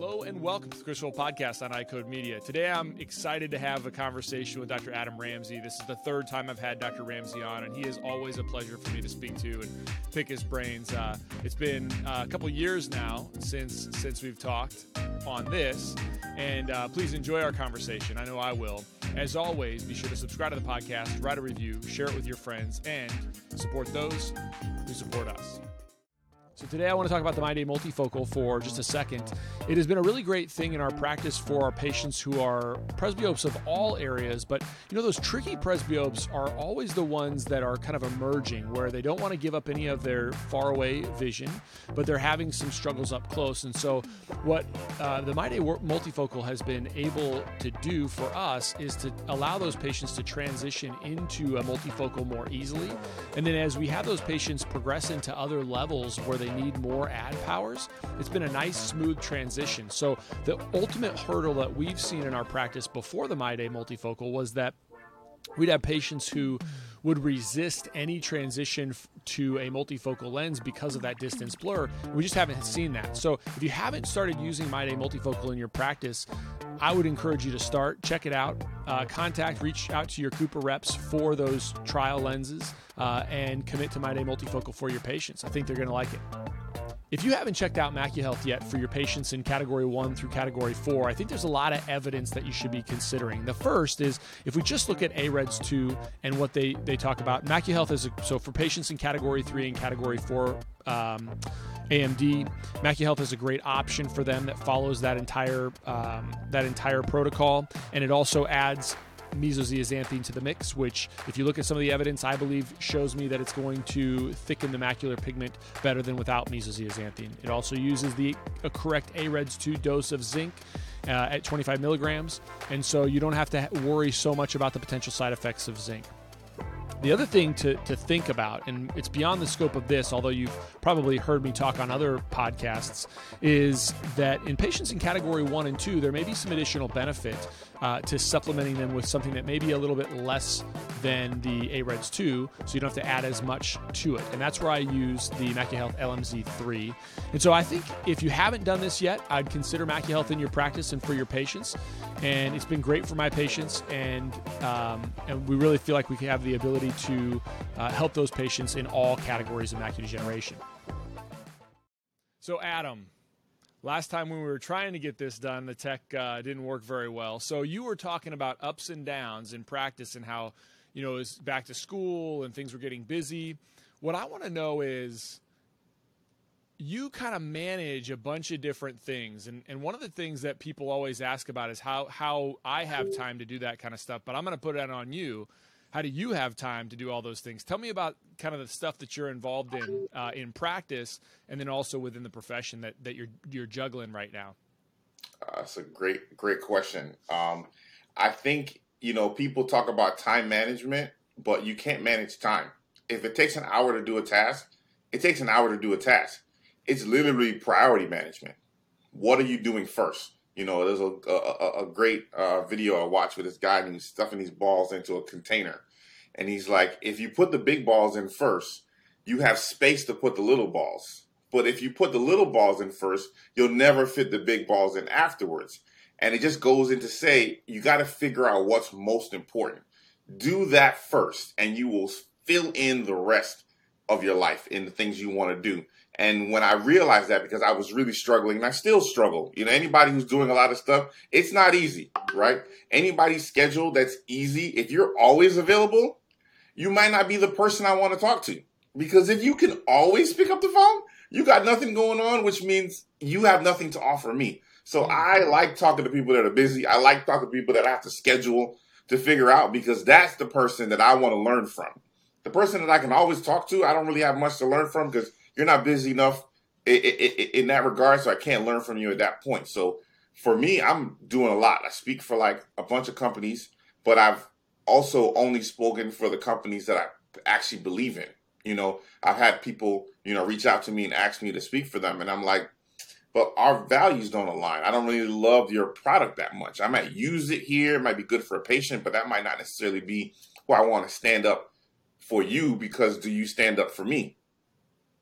Hello and welcome to the Wolf Podcast on iCode Media. Today I'm excited to have a conversation with Dr. Adam Ramsey. This is the third time I've had Dr. Ramsey on, and he is always a pleasure for me to speak to and pick his brains. Uh, it's been uh, a couple years now since since we've talked on this, and uh, please enjoy our conversation. I know I will. As always, be sure to subscribe to the podcast, write a review, share it with your friends, and support those who support us. So today I want to talk about the MyDay multifocal for just a second. It has been a really great thing in our practice for our patients who are presbyopes of all areas, but you know those tricky presbyopes are always the ones that are kind of emerging where they don't want to give up any of their faraway vision, but they're having some struggles up close. And so what uh, the MyDay multifocal has been able to do for us is to allow those patients to transition into a multifocal more easily. And then as we have those patients progress into other levels where they they need more ad powers, it's been a nice, smooth transition. So, the ultimate hurdle that we've seen in our practice before the MyDay multifocal was that we'd have patients who would resist any transition to a multifocal lens because of that distance blur. We just haven't seen that. So if you haven't started using MyDay multifocal in your practice, I would encourage you to start. Check it out. Uh, contact, reach out to your Cooper reps for those trial lenses, uh, and commit to MyDay multifocal for your patients. I think they're going to like it. If you haven't checked out MacuHealth yet for your patients in category one through category four, I think there's a lot of evidence that you should be considering. The first is if we just look at AREDS 2 and what they, they talk about, MacuHealth is a, so for patients in category three and category four um, AMD, MacuHealth is a great option for them that follows that entire um, that entire protocol, and it also adds meso-zeaxanthin to the mix, which, if you look at some of the evidence, I believe shows me that it's going to thicken the macular pigment better than without meso-zeaxanthin. It also uses the correct AREDS 2 dose of zinc. Uh, at 25 milligrams, and so you don't have to worry so much about the potential side effects of zinc. The other thing to, to think about, and it's beyond the scope of this, although you've probably heard me talk on other podcasts, is that in patients in category one and two, there may be some additional benefit uh, to supplementing them with something that may be a little bit less than the AREDS 2, so you don't have to add as much to it. And that's where I use the MacuHealth LMZ3. And so I think if you haven't done this yet, I'd consider MacuHealth in your practice and for your patients. And it's been great for my patients, and um, and we really feel like we have the ability to uh, help those patients in all categories of macular degeneration. So, Adam, last time when we were trying to get this done, the tech uh, didn't work very well. So you were talking about ups and downs in practice and how you know it's back to school and things were getting busy. What I want to know is you kind of manage a bunch of different things and, and one of the things that people always ask about is how how I have time to do that kind of stuff but I'm going to put it on you how do you have time to do all those things? Tell me about kind of the stuff that you're involved in uh, in practice, and then also within the profession that, that you're you're juggling right now. Uh, that's a great great question. Um, I think you know people talk about time management, but you can't manage time. If it takes an hour to do a task, it takes an hour to do a task. It's literally priority management. What are you doing first? You know, there's a a, a great uh, video I watched with this guy and he's stuffing these balls into a container, and he's like, if you put the big balls in first, you have space to put the little balls. But if you put the little balls in first, you'll never fit the big balls in afterwards. And it just goes into say you got to figure out what's most important. Do that first, and you will fill in the rest of your life in the things you want to do. And when I realized that, because I was really struggling, and I still struggle, you know, anybody who's doing a lot of stuff, it's not easy, right? Anybody's schedule that's easy, if you're always available, you might not be the person I want to talk to. Because if you can always pick up the phone, you got nothing going on, which means you have nothing to offer me. So mm. I like talking to people that are busy. I like talking to people that I have to schedule to figure out because that's the person that I want to learn from. The person that I can always talk to, I don't really have much to learn from because you're not busy enough in, that regard, so I can't learn from you at that point. So for me, I'm doing a lot. I speak for like a bunch of companies, but I've also only spoken for the companies that I actually believe in. You know, I've had people, you know, reach out to me and ask me to speak for them, and I'm like, but our values don't align. I don't really love your product that much. I might use it here, it might be good for a patient, but that might not necessarily be where I want to stand up for you because do you stand up for me?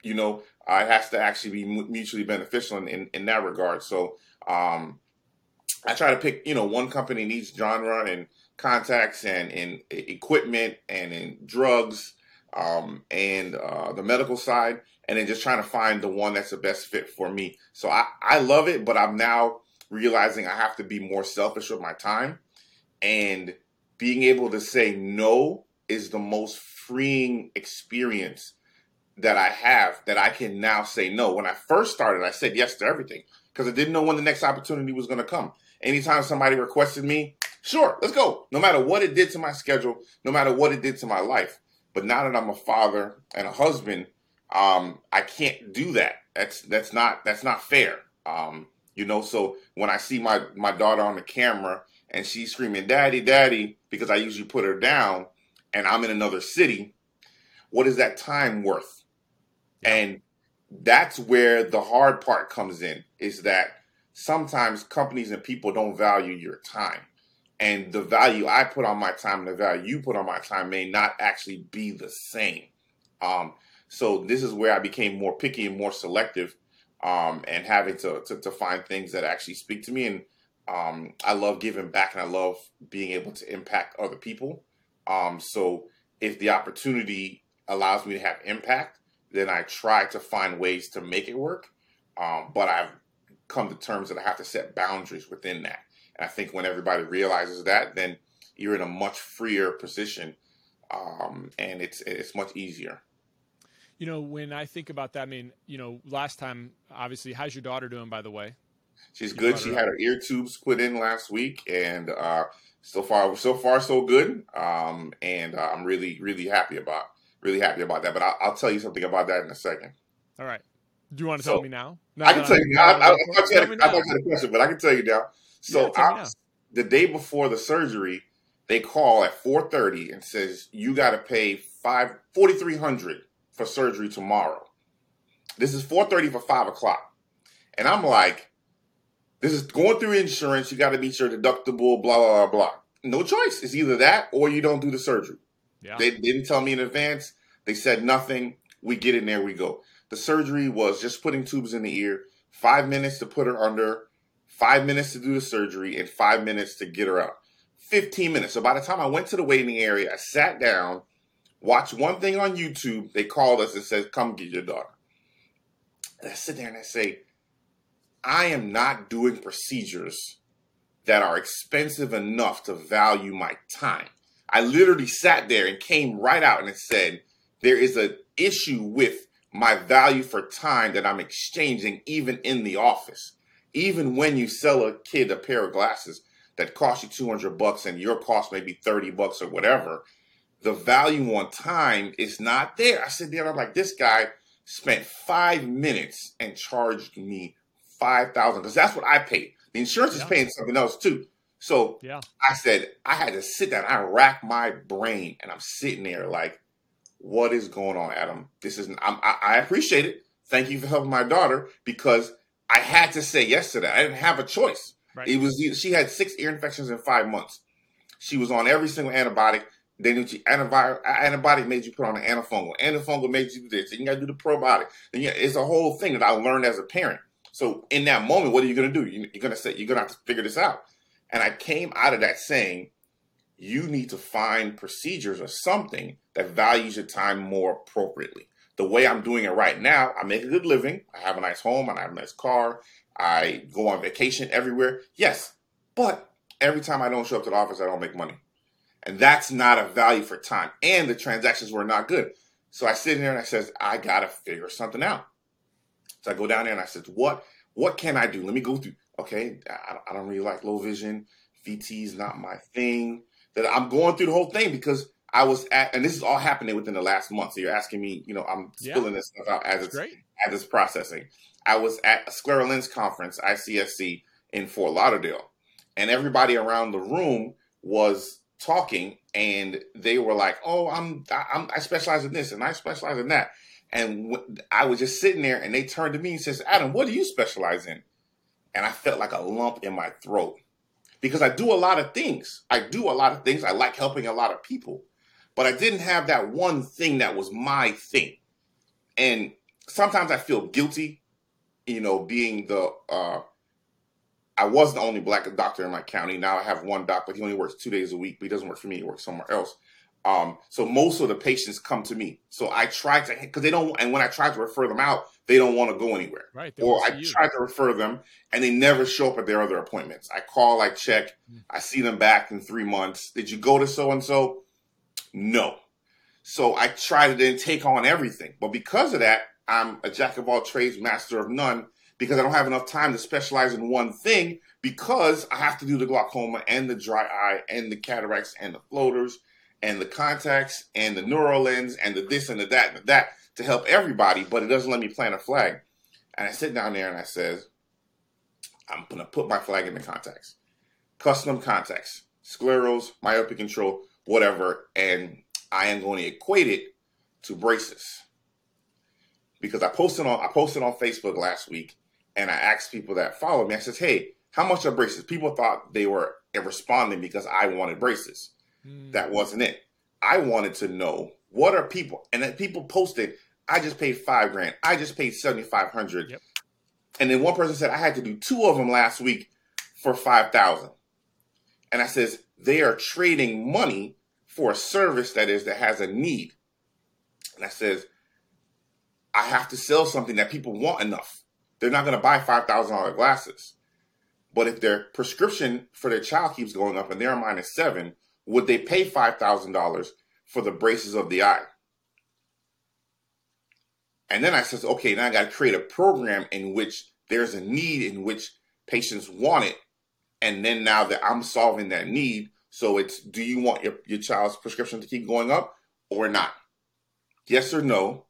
You know, uh, it has to actually be mutually beneficial in, in, in that regard. So Um, I try to pick, you know, one company needs genre and contacts and in equipment and in drugs um, and uh, the medical side, and then just trying to find the one that's the best fit for me. So I, I love it, but I'm now realizing I have to be more selfish with my time and being able to say no is the most freeing experience that I have that I can now say no. When I first started, I said yes to everything because I didn't know when the next opportunity was going to come. Anytime somebody requested me, sure, let's go. No matter what it did to my schedule, no matter what it did to my life. But now that I'm a father and a husband, um, I can't do that. That's that's not that's not fair. Um, you know, so when I see my my daughter on the camera and she's screaming, "Daddy, Daddy," because I usually put her down, and I'm in another city, what is that time worth? And that's where the hard part comes in is that sometimes companies and people don't value your time. And the value I put on my time and the value you put on my time may not actually be the same. Um, so this is where I became more picky and more selective um, and having to, to, to find things that actually speak to me. And um, I love giving back and I love being able to impact other people. Um, so if the opportunity allows me to have impact, then I try to find ways to make it work. Um, but I've come to terms that I have to set boundaries within that. And I think when everybody realizes that, then you're in a much freer position, um, and it's it's much easier. You know, when I think about that, I mean, you know, last time, obviously, how's your daughter doing, by the way? She's you good. She had her ear tubes put in last week, and uh, so far, so far, so good. Um, and uh, I'm really, really happy about really happy about that. But I'll, I'll, tell you something about that in a second. All right. Do you want to so, tell me now? I can tell you now. I, I, I, thought you had, I thought you had a question, but I can tell you now. So yeah, now. the day before the surgery, they call at 4.30 and says, you got to pay five forty three hundred for surgery tomorrow. This is 4.30 for 5 o'clock. And I'm like, this is going through insurance. You got to meet your deductible, blah, blah, blah, blah. No choice. It's either that or you don't do the surgery. Yeah. They didn't tell me in advance. They said nothing. We get in there, we go. The surgery was just putting tubes in the ear, five minutes to put her under, five minutes to do the surgery, and five minutes to get her out. 15 minutes. So by the time I went to the waiting area, I sat down, watched one thing on YouTube. They called us and said, Come get your daughter. And I sit there and I say, I am not doing procedures that are expensive enough to value my time. I literally sat there and came right out and said, there is an issue with my value for time that I'm exchanging even in the office. Even when you sell a kid a pair of glasses that cost you 200 bucks and your cost may be 30 bucks or whatever, the value on time is not there. I sit there I'm like, this guy spent five minutes and charged me 5000 because that's what I paid. The insurance yeah. is paying something else too. So yeah. I said, I had to sit down. I racked my brain and I'm sitting there like, what is going on, Adam? This is, I'm, I, I appreciate it. Thank you for helping my daughter because I had to say yes to that. I didn't have a choice. Right. It was, she had six ear infections in five months. She was on every single antibiotic. They knew she, antibiotic, antibiotic made you put on an antifungal. Antifungal made you do this. And you got to do the probiotic. And yeah, it's a whole thing that I learned as a parent. So in that moment, what are you going to do? You're going to say, you're going to have to figure this out. And I came out of that saying, you need to find procedures or something that values your time more appropriately. The way I'm doing it right now, I make a good living. I have a nice home and I have a nice car. I go on vacation everywhere. Yes, but every time I don't show up to the office, I don't make money. And that's not a value for time. And the transactions were not good. So I sit in there and I says, I gotta figure something out. So I go down there and I said, what what can I do? Let me go through okay, I, I don't really like low vision. VT is not my thing. That I'm going through the whole thing because I was at, and this is all happening within the last month. So you're asking me, you know, I'm spilling yeah. this stuff out as it's, as it's processing. I was at a scleral lens conference, ICSC, in Fort Lauderdale, and everybody around the room was talking, and they were like, "Oh, I'm, I'm I specialize in this, and I specialize in that." And I was just sitting there, and they turned to me and says, "Adam, what do you specialize in?" And I felt like a lump in my throat because I do a lot of things. I do a lot of things. I like helping a lot of people, but I didn't have that one thing that was my thing. And sometimes I feel guilty, you know, being the uh, I was the only black doctor in my county. Now I have one doc, but he only works two days a week. But he doesn't work for me; he works somewhere else. Um, so most of the patients come to me. So I try to because they don't, and when I try to refer them out, they don't want to go anywhere. Right. Or I try to refer them, and they never show up at their other appointments. I call, I check, mm-hmm. I see them back in three months. Did you go to so and so? No. So I try to then take on everything, but because of that, I'm a jack of all trades, master of none because I don't have enough time to specialize in one thing because I have to do the glaucoma and the dry eye and the cataracts and the floaters and the contacts and the NeuroLens and the this and the that and the that to help everybody, but it doesn't let me plant a flag. And I sit down there and I says, I'm gonna put my flag in the contacts. Custom contacts, scleros, myopia control, whatever, and I am going to equate it to braces. Because I posted on I posted on Facebook last week and I asked people that follow me, I says, hey, how much are braces? People thought they were responding because I wanted braces. Mm. That wasn't it. I wanted to know what are people, and then people posted, I just paid five grand. I just paid seventy five hundred. Yep. And then one person said I had to do two of them last week for five thousand. And I says they are trading money for a service that is that has a need. And I says I have to sell something that people want enough. They're not going to buy $5,000 glasses. But if their prescription for their child keeps going up and they're minus seven, would they pay $5,000 for the braces of the eye? And then I says, okay, now I got to create a program in which there's a need in which patients want it. And then now that I'm solving that need, so it's do you want your, your child's prescription to keep going up or not? Yes or no?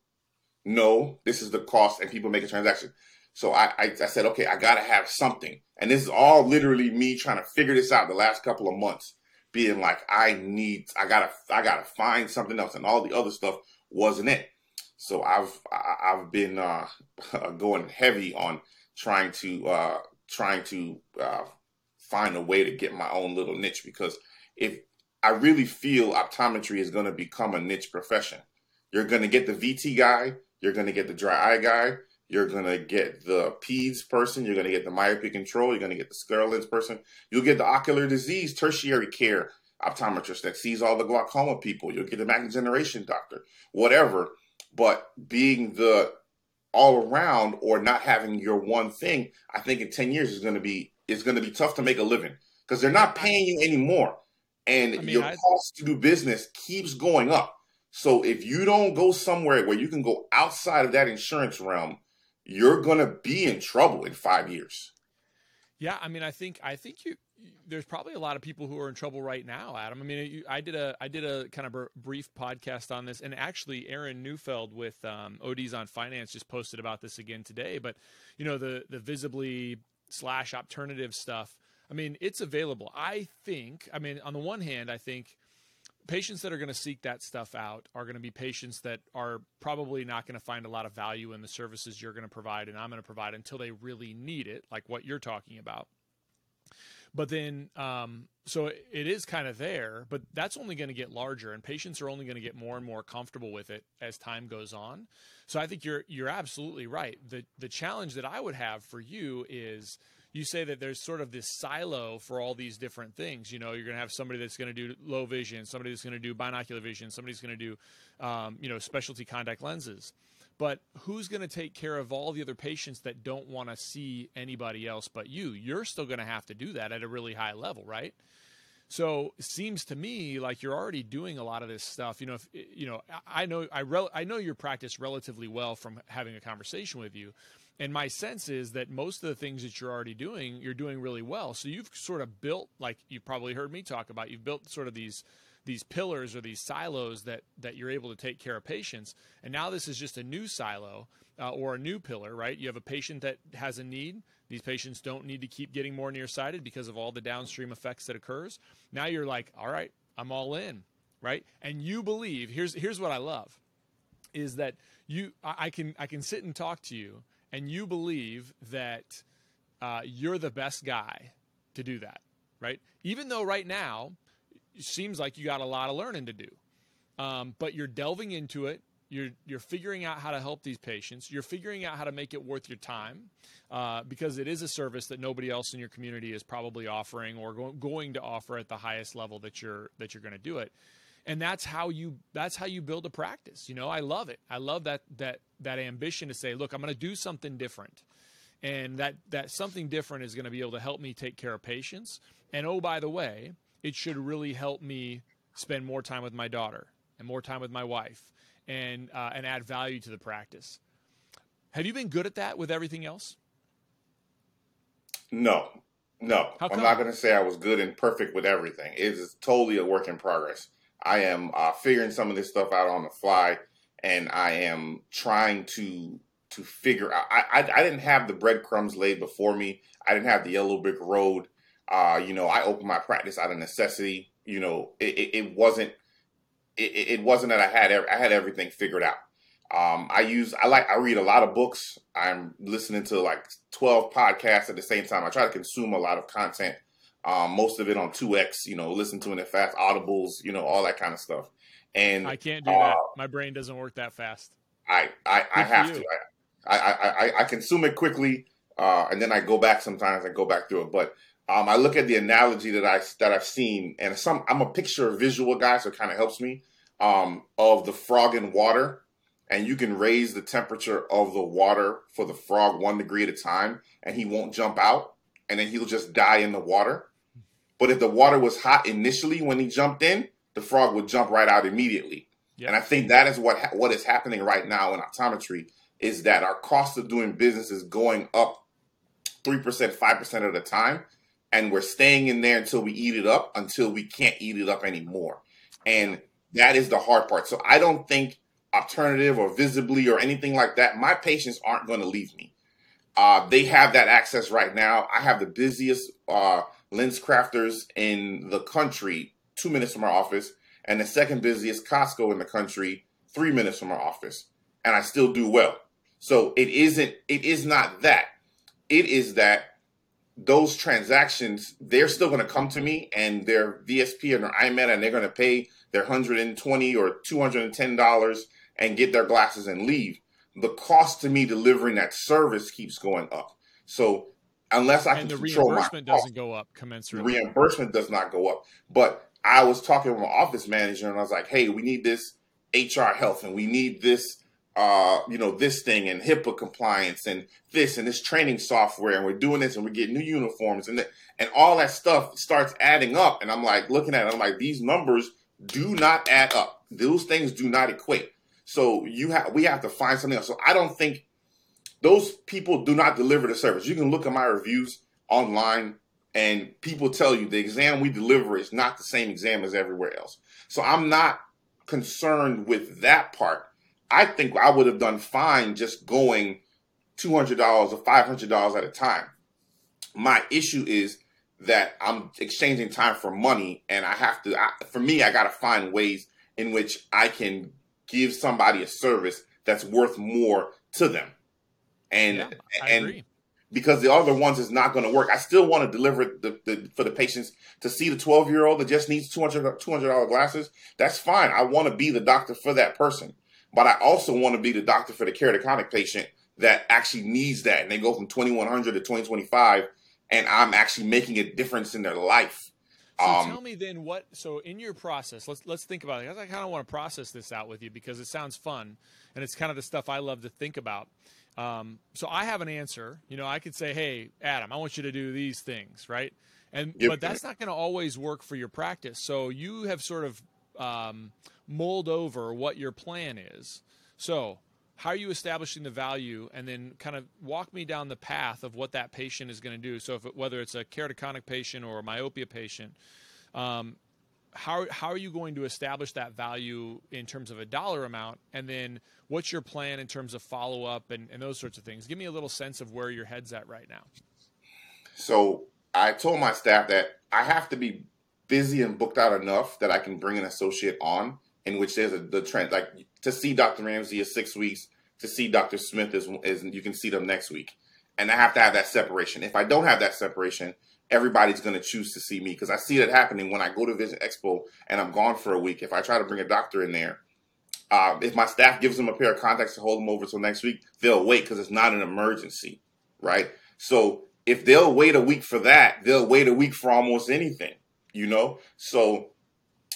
No, this is the cost, and people make a transaction. So I, I, I said, okay, I got to have something. And this is all literally me trying to figure this out the last couple of months, being like, I need, I gotta, I gotta find something else, and all the other stuff wasn't it. So I've, I've been uh, going heavy on trying to, uh, trying to uh, find a way to get my own little niche because if I really feel optometry is going to become a niche profession, you're going to get the VT guy, you're going to get the dry eye guy, you're gonna get the PEDS person. You're gonna get the myopia control. You're gonna get the scleral person. You'll get the ocular disease tertiary care optometrist that sees all the glaucoma people. You'll get the macular generation doctor, whatever. But being the all around or not having your one thing, I think in ten years is gonna be it's gonna be tough to make a living because they're not paying you anymore, and I mean, your I... cost to do business keeps going up. So if you don't go somewhere where you can go outside of that insurance realm you're going to be in trouble in five years. Yeah, I mean, I think I think you there's probably a lot of people who are in trouble right now, Adam. I mean, you, I did a I did a kind of brief podcast on this, and actually, Aaron Neufeld with um, ODs on Finance just posted about this again today. But you know, the the visibly slash alternative stuff. I mean, it's available. I think. I mean, on the one hand, I think patients that are going to seek that stuff out are going to be patients that are probably not going to find a lot of value in the services you're going to provide and I'm going to provide until they really need it, like what you're talking about. But then, um, so it is kind of there, but that's only going to get larger, and patients are only going to get more and more comfortable with it as time goes on. So I think you're you're absolutely right. the The challenge that I would have for you is you say that there's sort of this silo for all these different things. You know, you're going to have somebody that's going to do low vision, somebody that's going to do binocular vision, somebody's going to do, um, you know, specialty contact lenses. But who's going to take care of all the other patients that don't want to see anybody else but you? You're still going to have to do that at a really high level, right? So it seems to me like you're already doing a lot of this stuff. You know, if, you know, I know I rel- I know your practice relatively well from having a conversation with you. And my sense is that most of the things that you're already doing, you're doing really well. So you've sort of built, like you've probably heard me talk about, you've built sort of these these pillars or these silos that that you're able to take care of patients. And now this is just a new silo uh, or a new pillar, right? You have a patient that has a need. These patients don't need to keep getting more nearsighted because of all the downstream effects that occurs. Now you're like, all right, I'm all in, right? And you believe. Here's here's what I love, is that you I, I can I can sit and talk to you and you believe that uh, you're the best guy to do that, right? Even though right now it seems like you got a lot of learning to do, um, but you're delving into it. you're you're figuring out how to help these patients. You're figuring out how to make it worth your time, uh, because it is a service that nobody else in your community is probably offering or go- going to offer at the highest level that you're that you're going to do it. And that's how you that's how you build a practice. You know, I love it. I love that that that ambition to say, look, I'm going to do something different, and that that something different is going to be able to help me take care of patients. And oh, by the way, it should really help me spend more time with my daughter and more time with my wife and uh, and add value to the practice. Have you been good at that with everything else? No, no. I'm not going to say I was good and perfect with everything. It is totally a work in progress. I am uh, figuring some of this stuff out on the fly, and I am trying to to figure out. I, I, I didn't have the breadcrumbs laid before me. I didn't have the yellow brick road. Uh, you know, I opened my practice out of necessity. You know, it, it, it wasn't it, it, wasn't that I had I had everything figured out. Um, I use I like I read a lot of books. I'm listening to like 12 podcasts at the same time. I try to consume a lot of content. Um, most of it on 2x, you know, listen to it fast, audibles, you know, all that kind of stuff. And I can't do uh, that. My brain doesn't work that fast. I I, I have to. I, I, I I consume it quickly, uh, and then I go back sometimes. I go back through it, but um, I look at the analogy that I that I've seen, and some I'm a picture visual guy, so it kind of helps me. Um, of the frog in water, and you can raise the temperature of the water for the frog one degree at a time, and he won't jump out, and then he'll just die in the water. But if the water was hot initially when he jumped in, the frog would jump right out immediately. Yep. And I think that is what ha- what is happening right now in optometry is that our cost of doing business is going up three percent, five percent at a time, and we're staying in there until we eat it up until we can't eat it up anymore. And that is the hard part. So I don't think alternative or visibly or anything like that, my patients aren't going to leave me. Uh, they have that access right now. I have the busiest uh, LensCrafters in the country, two minutes from our office, and the second busiest Costco in the country, three minutes from our office, and I still do well. So it isn't. It is not that. It is that those transactions, they're still going to come to me and their VSP and their EyeMed, and they're going to pay their 120 or 210 dollars and get their glasses and leave. The cost to me delivering that service keeps going up. So unless I and can the control reimbursement my doesn't go up commensurate. Reimbursement does not go up. But I was talking with my office manager and I was like, "Hey, we need this HR health and we need this uh, you know, this thing and HIPAA compliance and this and this training software, and we're doing this and we're getting new uniforms and and all that stuff starts adding up. And I'm like looking at it, I'm like, these numbers do not add up. Those things do not equate. So you have we have to find something else. So I don't think those people do not deliver the service. You can look at my reviews online and people tell you the exam we deliver is not the same exam as everywhere else. So I'm not concerned with that part. I think I would have done fine just going $200 or $500 at a time. My issue is that I'm exchanging time for money, and I have to. I, for me, I got to find ways in which I can give somebody a service that's worth more to them, and yeah, and agree. because the other ones is not going to work. I still want to deliver the, the for the patients to see the 12 year old that just needs 200 $200 glasses. That's fine. I want to be the doctor for that person, but I also want to be the doctor for the keratoconic patient that actually needs that, and they go from 2100 to 2025 and I'm actually making a difference in their life. So um, tell me then what. So in your process, let's let's think about it. I kind of want to process this out with you because it sounds fun, and it's kind of the stuff I love to think about. Um, so I have an answer. You know, I could say, "Hey, Adam, I want you to do these things," right? And yep. but that's not going to always work for your practice. So you have sort of um, mulled over what your plan is. So how are you establishing the value and then kind of walk me down the path of what that patient is going to do so if it, whether it's a keratoconic patient or a myopia patient um, how, how are you going to establish that value in terms of a dollar amount and then what's your plan in terms of follow-up and, and those sorts of things give me a little sense of where your head's at right now so i told my staff that i have to be busy and booked out enough that i can bring an associate on in which there's a the trend like to see Dr. Ramsey is six weeks. To see Dr. Smith is, is you can see them next week, and I have to have that separation. If I don't have that separation, everybody's going to choose to see me because I see that happening when I go to Vision Expo and I'm gone for a week. If I try to bring a doctor in there, Uh, if my staff gives them a pair of contacts to hold them over till next week, they'll wait because it's not an emergency, right? So if they'll wait a week for that, they'll wait a week for almost anything, you know? So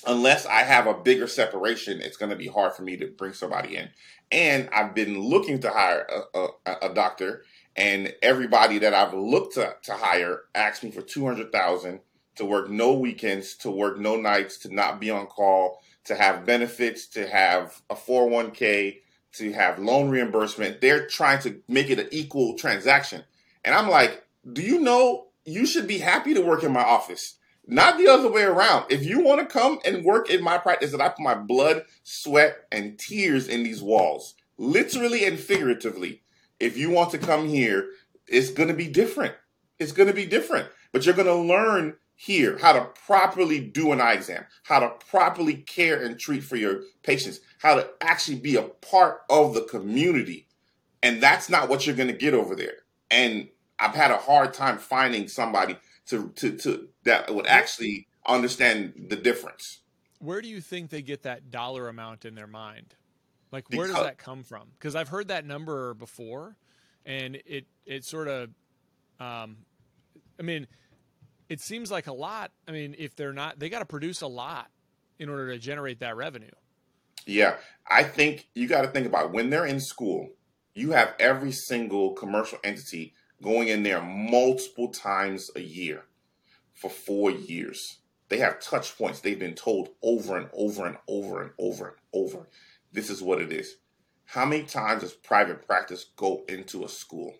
unless I have a bigger separation, it's going to be hard for me to bring somebody in. And I've been looking to hire a, a, a doctor, and everybody that I've looked to, to hire asked me for 200000 to work no weekends, to work no nights, to not be on call, to have benefits, to have a 401k, to have loan reimbursement. They're trying to make it an equal transaction. And I'm like, do you know you should be happy to work in my office? Not the other way around. If you want to come and work in my practice, that I put my blood, sweat, and tears in these walls, literally and figuratively. If you want to come here, it's going to be different. It's going to be different. But you're going to learn here how to properly do an eye exam, how to properly care and treat for your patients, how to actually be a part of the community. And that's not what you're going to get over there. And I've had a hard time finding somebody to, to, to that would actually understand the difference. Where do you think they get that dollar amount in their mind? Like, where because, does that come from? Because I've heard that number before, and it it sort of, um, I mean, it seems like a lot. I mean, if they're not, they got to produce a lot in order to generate that revenue. Yeah, I think you got to think about when they're in school. You have every single commercial entity going in there multiple times a year for four years. They have touch points. They've been told over and over and over and over and over. This is what it is. How many times does private practice go into a school?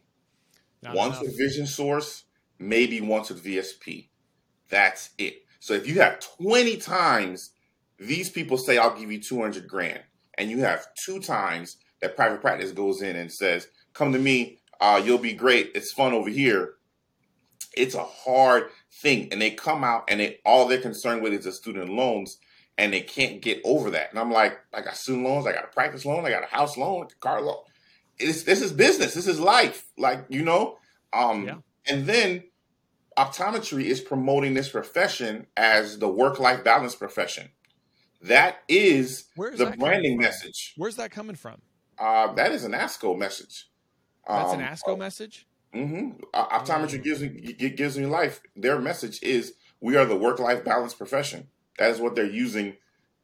Not once enough. Vision Source, maybe once with VSP. That's it. So if you have 20 times these people say, I'll give you 200 grand, and you have two times that private practice goes in and says, come to me, uh, you'll be great. It's fun over here. It's a hard thing. And they come out and they all they're concerned with is the student loans and they can't get over that. And I'm like, I got student loans, I got a practice loan, I got a house loan, a car loan. It's, this is business. This is life. Like, you know, um, yeah. and then optometry is promoting this profession as the work-life balance profession. That is Where's the branding message. Where's that coming from? Uh, that is an ASCO message. That's um, an ASCO uh, message. Mm-hmm. Optometry mm. gives me gives me life. Their message is we are the work-life balance profession. That is what they're using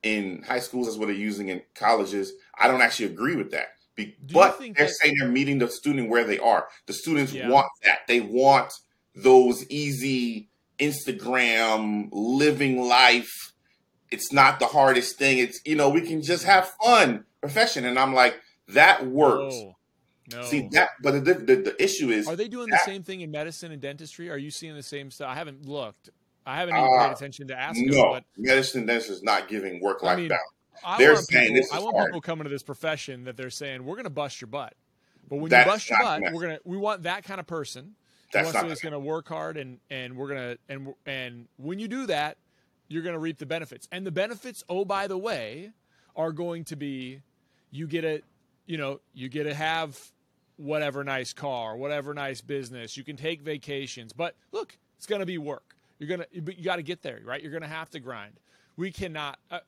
in high schools. That's what they're using in colleges. I don't actually agree with that. Be, but they're that, saying they're meeting the student where they are. The students yeah. want that. They want those easy Instagram living life. It's not the hardest thing. It's you know we can just mm. have fun profession, and I'm like that works. Oh, no. See that, but the, the, the issue is: Are they doing that, the same thing in medicine and dentistry? Are you seeing the same stuff? I haven't looked. I haven't even uh, paid attention to ask. No, but, medicine dentistry is not giving work life I mean, balance. I they're saying people, this is I want hard. people coming to this profession that they're saying we're going to bust your butt. But when That's you bust your butt, we're gonna we want that kind of person that's not going to work hard and and we're gonna and and when you do that, you're going to reap the benefits. And the benefits, oh by the way, are going to be you get a you know you get to have whatever nice car, whatever nice business. You can take vacations, but look, it's going to be work. You're gonna but you got to get there, right? You're going to have to grind. We cannot. Uh,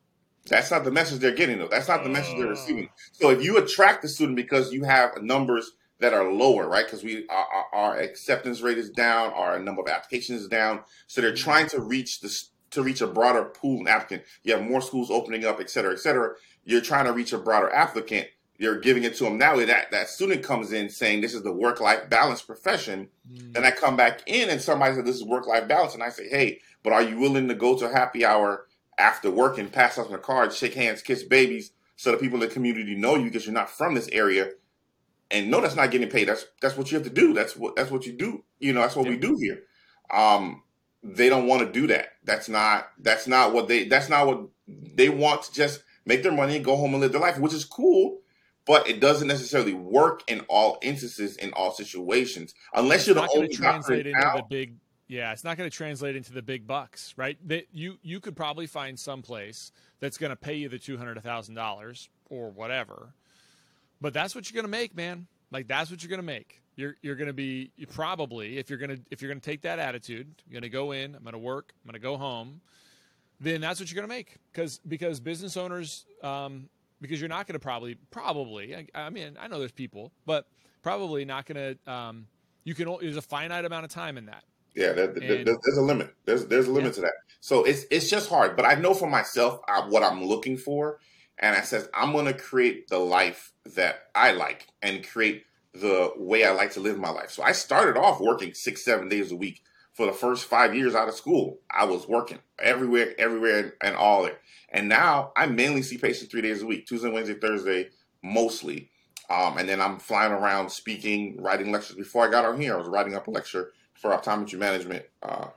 that's not the message they're getting, though. That's not the message they're receiving. So if you attract the student because you have numbers that are lower, right? Because we our, our, acceptance rate is down, our number of applications is down. So they're trying to reach this to reach a broader pool of applicant. You have more schools opening up, et cetera, et cetera. You're trying to reach a broader applicant. You're giving it to them now. That that student comes in saying this is the work life balance profession. Mm. Then I come back in and somebody says this is work life balance, and I say, hey, but are you willing to go to a happy hour after work and pass out the cards, shake hands, kiss babies, so the people in the community know you because you're not from this area and no, that's not getting paid. That's that's what you have to do. That's what that's what you do. You know, that's what yeah. we do here. Um, they don't want to do that. That's not that's not what they that's not what they want to just make their money and go home and live their life, which is cool. But it doesn't necessarily work in all instances in all situations, unless it's you're the only translate into the big. Yeah, it's not going to translate into the big bucks, right? That you you could probably find some place that's going to pay you the two hundred thousand dollars or whatever, but that's what you're going to make, man. Like that's what you're going to make. You're you're going to be you probably if you're going to if you're going to take that attitude, you're going to go in, I'm going to work, I'm going to go home, then that's what you're going to make. Cuz because business owners um, because you're not going to probably probably I, I, mean I know there's people, but probably not going to. Um, you can there's a finite amount of time in that. Yeah, there, and, there's a limit. There's there's a limit yeah. to that. So it's it's just hard. But I know for myself I, what I'm looking for, and I says I'm going to create the life that I like and create the way I like to live my life. So I started off working six seven days a week for the first five years out of school. I was working everywhere, everywhere, and, all there. And now I mainly see patients three days a week, Tuesday, Wednesday, Thursday, mostly. Um, and then I'm flying around speaking, writing lectures. Before I got on here, I was writing up a lecture for optometry management uh,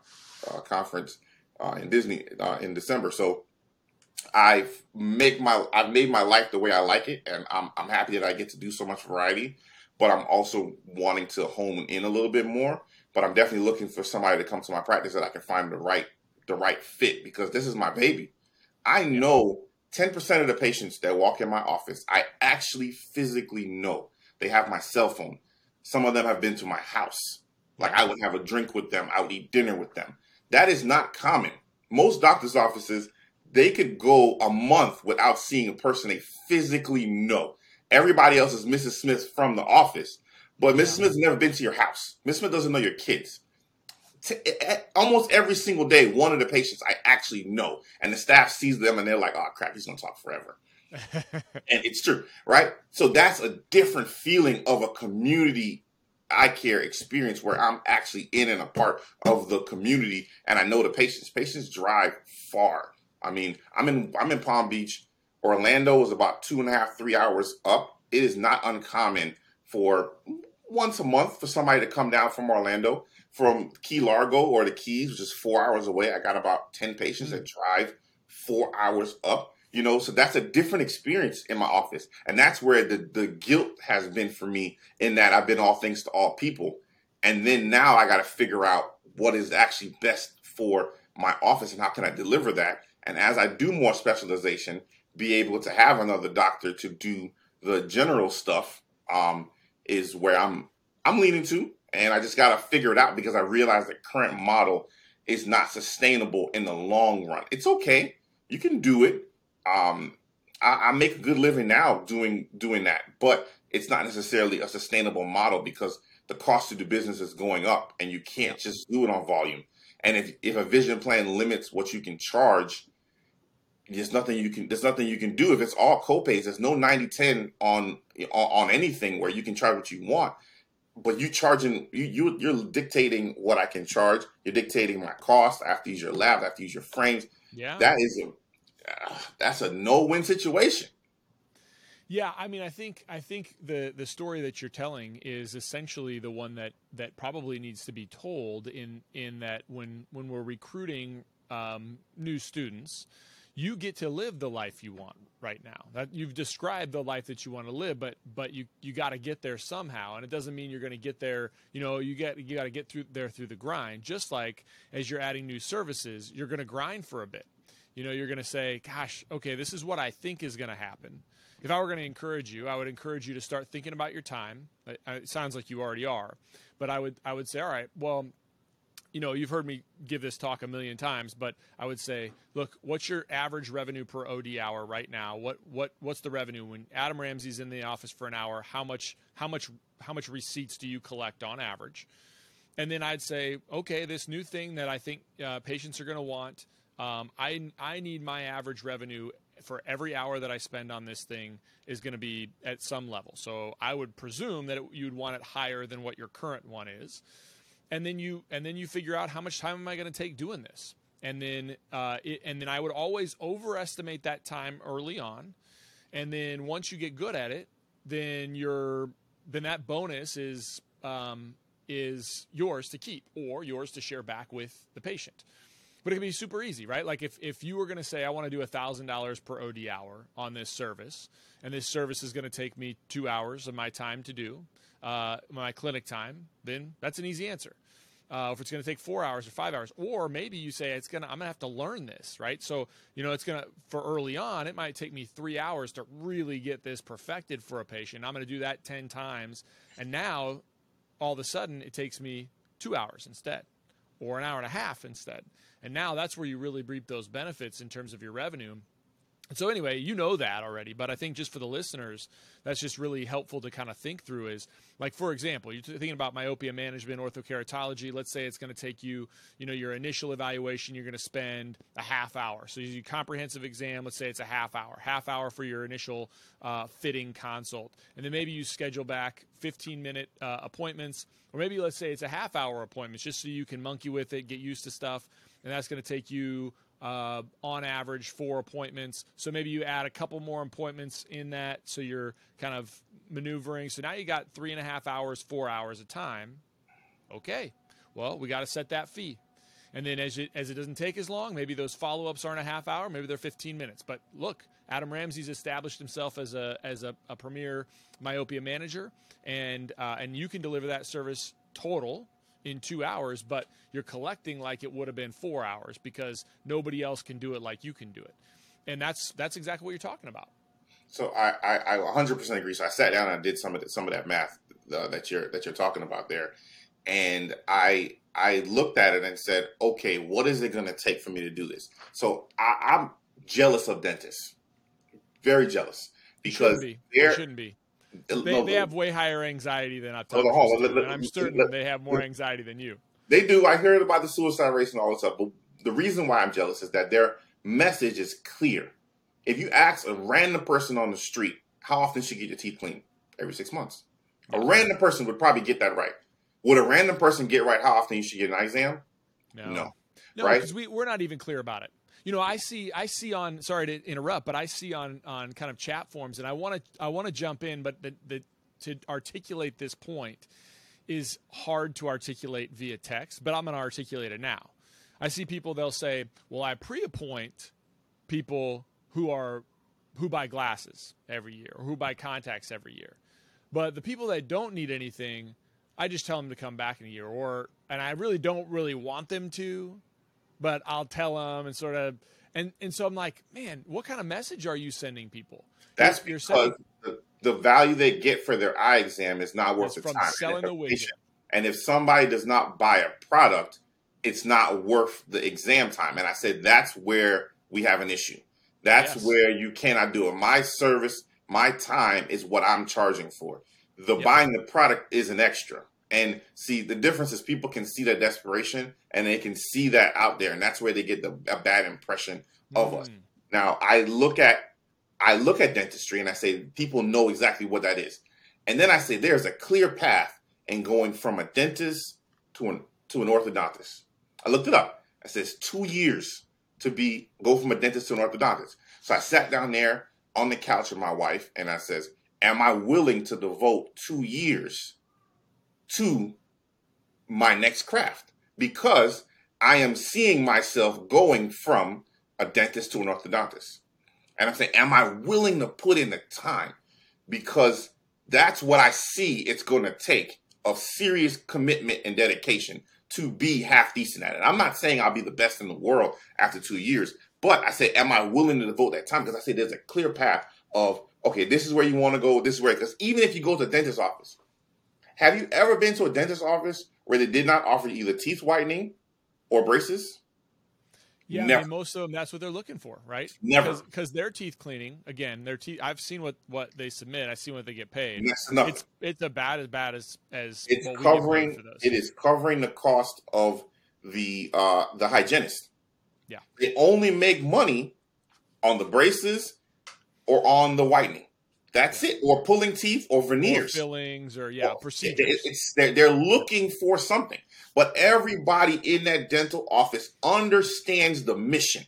uh, conference uh, in Disney uh, in December. So I've make my I've made my life the way I like it, and I'm I'm happy that I get to do so much variety. But I'm also wanting to hone in a little bit more. But I'm definitely looking for somebody to come to my practice that I can find the right the right fit because this is my baby. I know 10% of the patients that walk in my office, I actually physically know they have my cell phone. Some of them have been to my house. Like I would have a drink with them, I would eat dinner with them. That is not common. Most doctors' offices, they could go a month without seeing a person they physically know. Everybody else is Mrs. Smith from the office, but Mrs. Smith's never been to your house. Mrs. Smith doesn't know your kids almost every single day, one of the patients I actually know, and the staff sees them and they're like, "Oh crap, he's gonna talk forever," and it's true, right? So that's a different feeling of a community eye care experience where I'm actually in and a part of the community, and I know the patients. Patients drive far. I mean, I'm in I'm in Palm Beach. Orlando is about two and a half, three hours up. It is not uncommon for once a month for somebody to come down from Orlando from Key Largo or the Keys, which is four hours away, I got about 10 patients that drive four hours up. You know, so that's a different experience in my office. And that's where the, the guilt has been for me in that I've been all things to all people. And then now I got to figure out what is actually best for my office and how can I deliver that. And as I do more specialization, be able to have another doctor to do the general stuff um, is where I'm I'm leaning to and I just got to figure it out because I realize the current model is not sustainable in the long run. It's okay, you can do it. Um, I, I make a good living now doing doing that, but it's not necessarily a sustainable model because the cost to do business is going up, and you can't just do it on volume. And if if a vision plan limits what you can charge, there's nothing you can there's nothing you can do if it's all copays. There's no 90-10 on on anything where you can charge what you want but you charging you, you you're dictating what I can charge. You're dictating my cost. I have to use your lab. I have to use your frames. Yeah, that is a that's a no win situation. Yeah, I mean, I think I think the the story that you're telling is essentially the one that that probably needs to be told in in that when when we're recruiting um, new students you get to live the life you want right now. That you've described the life that you want to live, but but you you got to get there somehow, and it doesn't mean you're going to get there. You know, you get you got to get through there through the grind. Just like as you're adding new services, you're going to grind for a bit. You know, you're going to say, "Gosh, okay, this is what I think is going to happen." If I were going to encourage you, I would encourage you to start thinking about your time. It sounds like you already are, but I would I would say, all right, well, you know, you've heard me give this talk a million times, but I would say, look, what's your average revenue per OD hour right now? What what what's the revenue when Adam Ramsey's in the office for an hour? How much how much how much receipts do you collect on average? And then I'd say, okay, this new thing that I think uh, patients are going to want, um, I I need my average revenue for every hour that I spend on this thing is going to be at some level. So I would presume that it, you'd want it higher than what your current one is and then you and then you figure out how much time am I going to take doing this, and then uh, it, and then I would always overestimate that time early on, and then once you get good at it, then you're then that bonus is um, is yours to keep or yours to share back with the patient. But it can be super easy, right? Like if, if you were going to say, I want to do $1,000 per OD hour on this service, and this service is going to take me two hours of my time to do, uh, my clinic time, then that's an easy answer uh, if it's going to take four hours or five hours, or maybe you say it's gonna I'm gonna have to learn this, right? So you know it's gonna for early on it might take me three hours to really get this perfected for a patient. I'm gonna do that ten times, and now all of a sudden it takes me two hours instead, or an hour and a half instead, and now that's where you really reap those benefits in terms of your revenue. And so anyway, you know that already, but I think just for the listeners, that's just really helpful to kind of think through is like for example, you're thinking about myopia management, orthokeratology, let's say it's going to take you, you know, your initial evaluation, you're going to spend a half hour. So you do comprehensive exam, let's say it's a half hour, half hour for your initial uh, fitting consult. And then maybe you schedule back 15 minute uh, appointments, or maybe let's say it's a half hour appointments just so you can monkey with it, get used to stuff. And that's going to take you uh, on average four appointments. So maybe you add a couple more appointments in that, so you're kind of maneuvering. So now you got three and a half hours, four hours of time. Okay, well we got to set that fee. And then as it, as it doesn't take as long, maybe those follow ups aren't a half hour, maybe they're 15 minutes. But look, Adam Ramsey's established himself as a as a, a premier myopia manager, and uh, and you can deliver that service total in two hours, but you're collecting like it would have been four hours because nobody else can do it like you can do it. And that's that's exactly what you're talking about. So I, I, I 100% agree. So I sat down and I did some of the, some of that math uh, that you're that you're talking about there, and I I looked at it and said, okay, what is it going to take for me to do this? So I, I'm jealous of dentists, very jealous because they're shouldn't be. They, they have way higher anxiety than optometrists. and I'm certain they have more anxiety than you. They do. I hear about the suicide rates and all this stuff. But the reason why I'm jealous is that their message is clear. If you ask a random person on the street how often should you get your teeth cleaned, every six months. A random person would probably get that right. Would a random person get right how often you should get an eye exam? No. No. No, right? because we, we're not even clear about it. You know, I see I see on sorry to interrupt, but I see on on kind of chat forms, and I want to I want to jump in, but the, the to articulate this point is hard to articulate via text, but I'm going to articulate it now. I see people they'll say, "Well, I pre-appoint people who are who buy glasses every year or who buy contacts every year." But the people that don't need anything, I just tell them to come back in a year or and I really don't really want them to, but I'll tell them and sort of and and so I'm like, man, what kind of message are you sending people? That's you're, because you're the, the, value they get for their eye exam is not worth the time. Selling the widget. And if somebody does not buy a product, it's not worth the exam time. And I said that's where we have an issue. That's yes. where you cannot do it. My service, my time is what I'm charging for. The yep. buying the product is an extra. And see, the difference is people can see that desperation and they can see that out there, and that's where they get the, a bad impression of mm. us. Now, I look at I look at dentistry and I say people know exactly what that is, and then I say there's a clear path in going from a dentist to an to an orthodontist. I looked it up. I says two years to be go from a dentist to an orthodontist. So I sat down there on the couch with my wife and I says, "Am I willing to devote two years?" To my next craft because I am seeing myself going from a dentist to an orthodontist. And I'm saying, am I willing to put in the time? Because that's what I see it's going to take of serious commitment and dedication to be half decent at it. I'm not saying I'll be the best in the world after two years, but I say, am I willing to devote that time? Because I say there's a clear path of, okay, this is where you want to go, this is where, because even if you go to the dentist's office, have you ever been to a dentist's office where they did not offer either teeth whitening or braces? Yeah, I mean, most of them that's what they're looking for, right? Never, because their teeth cleaning again, their teeth. I've seen what what they submit. I see what they get paid. That's enough. It's it's about as bad as as it's covering. It is covering the cost of the uh the hygienist. Yeah, they only make money on the braces or on the whitening. That's it. Or pulling teeth or veneers. Or fillings or, yeah, procedures. It's, they're, they're looking for something. But everybody in that dental office understands the mission.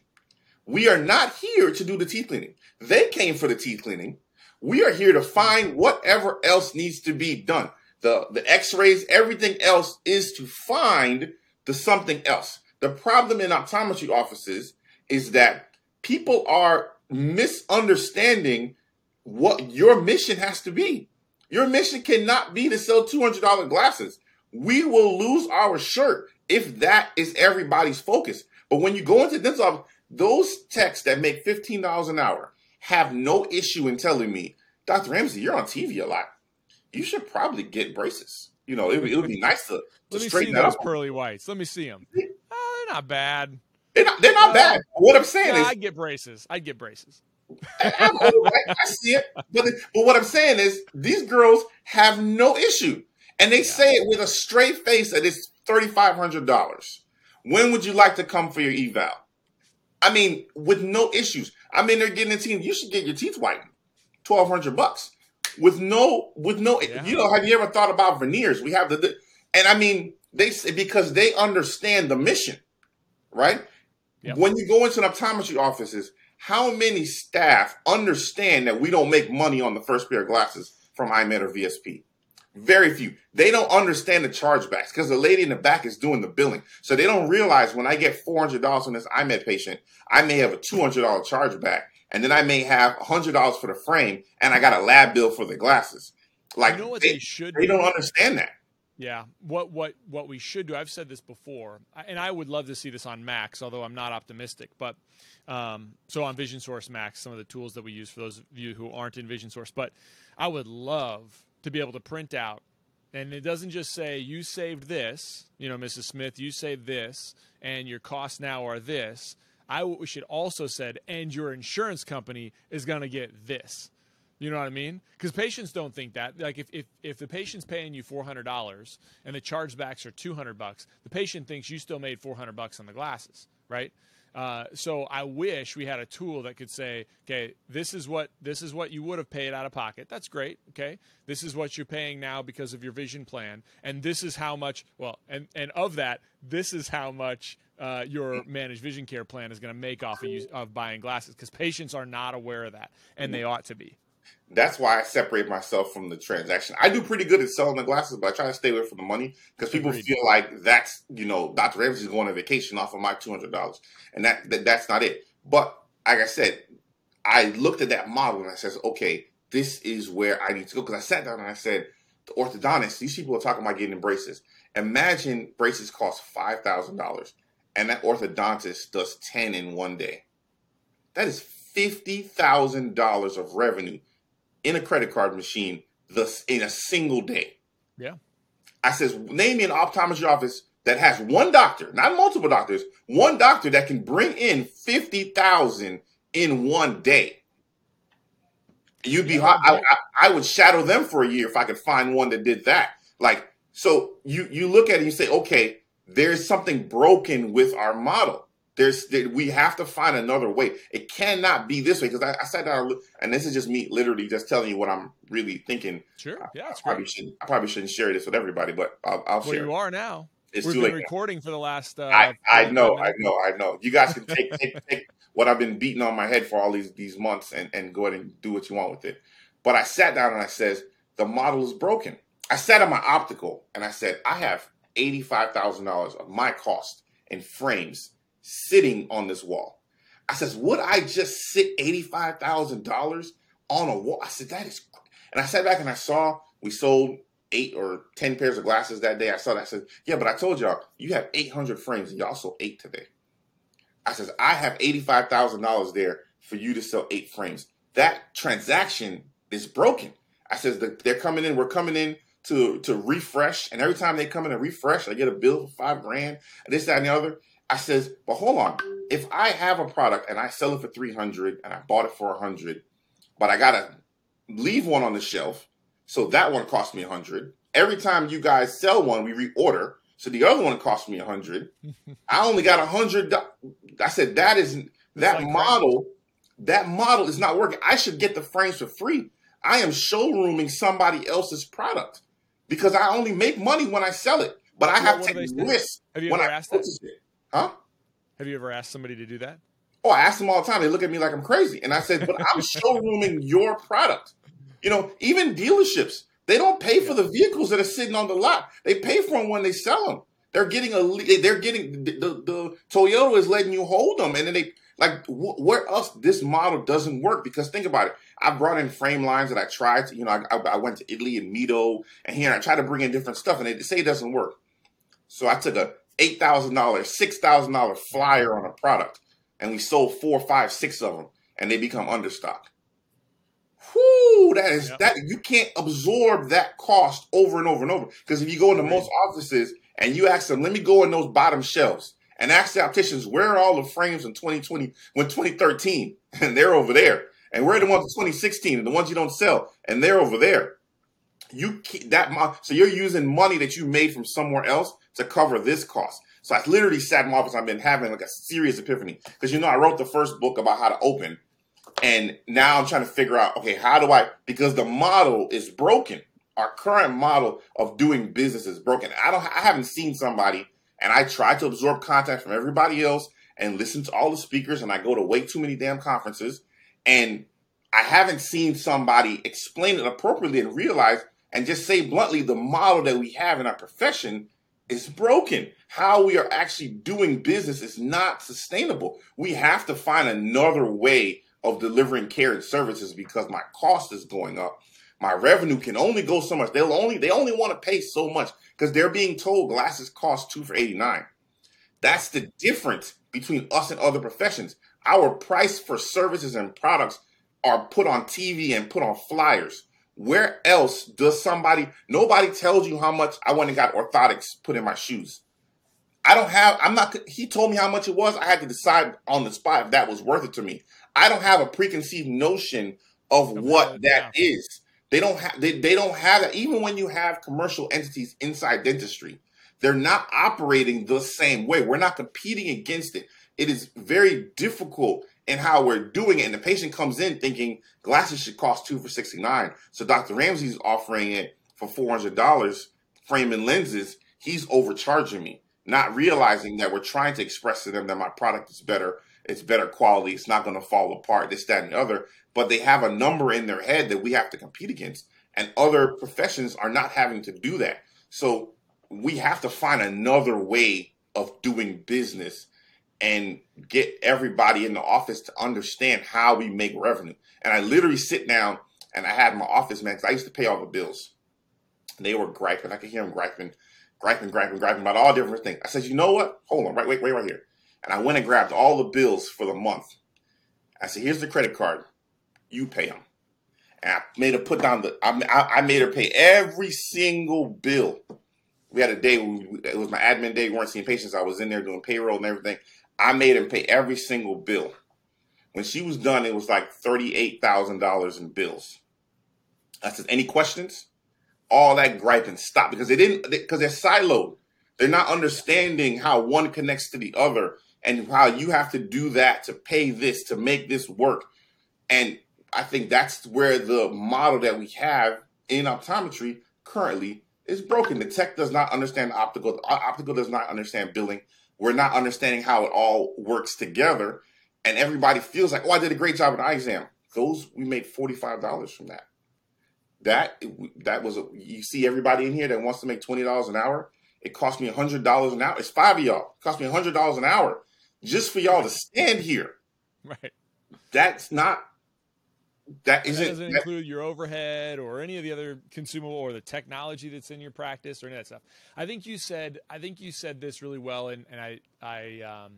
We are not here to do the teeth cleaning. They came for the teeth cleaning. We are here to find whatever else needs to be done. The, the x-rays, everything else is to find the something else. The problem in optometry offices is that people are misunderstanding what your mission has to be. Your mission cannot be to sell $200 glasses. We will lose our shirt if that is everybody's focus. But when you go into dental office, those techs that make $15 an hour have no issue in telling me, Dr. Ramsey, you're on TV a lot. You should probably get braces. You know, it, it would be nice to, to Let me see those pearly whites. Let me see them. Oh, they're not bad. They're not, they're not uh, bad. What I'm saying yeah, is, I'd get braces. I'd get braces I, I, see it, but but what I'm saying is these girls have no issue, and they yeah. say it with a straight face that it's thirty five hundred dollars. When would you like to come for your eval? I mean, with no issues. I mean, they're getting a teeth. You should get your teeth whitened, twelve hundred bucks, with no with no. Yeah. You know, have you ever thought about veneers? We have the, and I mean, they say because they understand the mission, right? Yep. When you go into an optometry offices, how many staff understand that we don't make money on the first pair of glasses from EyeMed or VSP? Very few. They don't understand the chargebacks because the lady in the back is doing the billing. So they don't realize when I get $400 on this EyeMed patient, I may have a $200 chargeback and then I may have $100 for the frame and I got a lab bill for the glasses. Like you know what they, they should they don't understand that. Yeah, what what what we should do? I've said this before, and I would love to see this on Max, although I'm not optimistic. But um, so on Vision Source Max, some of the tools that we use for those of you who aren't in Vision Source, but I would love to be able to print out, and it doesn't just say you saved this, you know, Mrs. Smith, you saved this, and your costs now are this. I should also said, and your insurance company is going to get this. You know what I mean? Because patients don't think that. Like if, if, if the patient's paying you four hundred dollars and the chargebacks are two hundred bucks, the patient thinks you still made four hundred bucks on the glasses, right? Uh, so I wish we had a tool that could say, okay, this is what this is what you would have paid out of pocket. That's great. Okay, this is what you're paying now because of your vision plan, and this is how much. Well, and and of that, this is how much uh, your managed vision care plan is going to make off of, use, of buying glasses because patients are not aware of that, and they ought to be that's why I separate myself from the transaction. I do pretty good at selling the glasses, but I try to stay away from the money because people Agreed. feel like that's you know Dr. Ramsey's going on vacation off of my two hundred dollars, and that, that that's not it. But like I said, I looked at that model and I says, okay, this is where I need to go because I sat down and I said, the orthodontist, these people are talking about getting braces. Imagine braces cost five thousand dollars, and that orthodontist does ten in one day. That is fifty thousand dollars of revenue in a credit card machine the, in a single day. Yeah. I says, name me an optometry office that has one doctor, not multiple doctors, one doctor that can bring in 50,000 in one day. You'd be, yeah, I, I, I, would shadow them for a year if I could find one that did that. Like, so you, you look at it and you say, okay, there's something broken with our model. There's we have to find another way. It cannot be this way because I, I, sat down and this is just me literally just telling you what I'm really thinking. Sure, yeah, I, I probably shouldn't. I probably shouldn't share this with everybody, but I'll, I'll well, share. you are now. It's We've too been late recording now. for the last. Uh, I, I know, I know, I know. You guys can take, take, take what I've been beating on my head for all these these months and and go ahead and do what you want with it. But I sat down and I says the model is broken. I sat on my optical and I said I have eighty five thousand dollars of my cost in frames sitting on this wall. I says, would I just sit $85,000 on a wall? I said, that is, and I sat back and I saw we sold eight or 10 pairs of glasses that day. I saw that. I said, yeah, but I told y'all, you have 800 frames and y'all sold eight today. I says, I have $85,000 there for you to sell eight frames. That transaction is broken. I says, they're coming in, we're coming in to, to refresh. And every time they come in and refresh, I get a bill for five grand and this, that, and the other. I says, but hold on. If I have a product and I sell it for 300 and I bought it for 100, but I got to leave one on the shelf, so that one cost me 100. Every time you guys sell one, we reorder. So the other one cost me 100. I only got 100. I said that is that like model that model is not working. I should get the frames for free. I am showrooming somebody else's product because I only make money when I sell it, but I have to take risks when I purchase it. Huh? Have you ever asked somebody to do that? Oh, I ask them all the time. They look at me like I'm crazy. And I said, but I'm showrooming your product. You know, even dealerships, they don't pay for the vehicles that are sitting on the lot. They pay for them when they sell them. They're getting a, they're getting, the, the, the Toyota is letting you hold them. And then they, like, wh- where else this model doesn't work? Because think about it. I brought in frame lines that I tried to, you know, I, I went to Italy and MIDO and here and I tried to bring in different stuff and they say it doesn't work. So I took a eight thousand dollars, six thousand dollar flyer on a product, and we sold four, five, six of them, and they become understock. Whoo, that is yep. that you can't absorb that cost over and over and over. Because if you go into most offices and you ask them, let me go in those bottom shelves and ask the opticians where are all the frames in 2020 when 2013, and they're over there. and where are the ones in 2016, and the ones you don't sell, and they're over there. You keep that so you're using money that you made from somewhere else to cover this cost. So I literally sat in my office. I've been having like a serious epiphany because you know I wrote the first book about how to open, and now I'm trying to figure out okay how do I because the model is broken. Our current model of doing business is broken. I don't. I haven't seen somebody, and I try to absorb content from everybody else and listen to all the speakers, and I go to way too many damn conferences, and I haven't seen somebody explain it appropriately and realize and just say bluntly the model that we have in our profession is broken. How we are actually doing business is not sustainable. We have to find another way of delivering care and services because my cost is going up. My revenue can only go so much. They'll only they only want to pay so much because they're being told glasses cost two for 89. That's the difference between us and other professions. Our price for services and products are put on TV and put on flyers. Where else does somebody, nobody tells you how much I went and got orthotics put in my shoes. I don't have, I'm not, he told me how much it was. I had to decide on the spot if that was worth it to me. I don't have a preconceived notion of what that is. They don't have, they, they don't have that. Even when you have commercial entities inside dentistry, they're not operating the same way. We're not competing against it. It is very difficult in how we're doing it. And the patient comes in thinking glasses should cost two for 69. So Dr. Ramsey's offering it for $400, framing lenses. He's overcharging me, not realizing that we're trying to express to them that my product is better. It's better quality. It's not going to fall apart, this, that, and the other. But they have a number in their head that we have to compete against. And other professions are not having to do that. So we have to find another way of doing business and get everybody in the office to understand how we make revenue. And I literally sit down and I had my office man because I used to pay all the bills. And they were griping. I could hear them griping, griping, griping, griping about all different things. I said, you know what? Hold on, right, wait, wait, right here. And I went and grabbed all the bills for the month. I said, here's the credit card. You pay them. And I made her put down the. I, I made her pay every single bill. We had a day. It was my admin day. We weren't seeing patients. I was in there doing payroll and everything. I made him pay every single bill. When she was done, it was like $38,000 in bills. I said, any questions? All that griping stopped because they didn't, because they, are siloed. They're not understanding how one connects to the other and how you have to do that to pay this, to make this work. And I think that's where the model that we have in optometry currently is broken. The tech does not understand optical. Optical does not understand billing we're not understanding how it all works together. And everybody feels like, oh, I did a great job in eye exam. Those we made forty five dollars from that. That that was a, you see everybody in here that wants to make twenty dollars an hour. It cost me hundred dollars an hour. It's five of y'all. It cost me hundred dollars an hour just for y'all to stand here. Right. That's not that isn't, that doesn't that, include your overhead or any of the other consumable or the technology that's in your practice or any of that stuff. I think you said I think you said this really well, and, and I I um,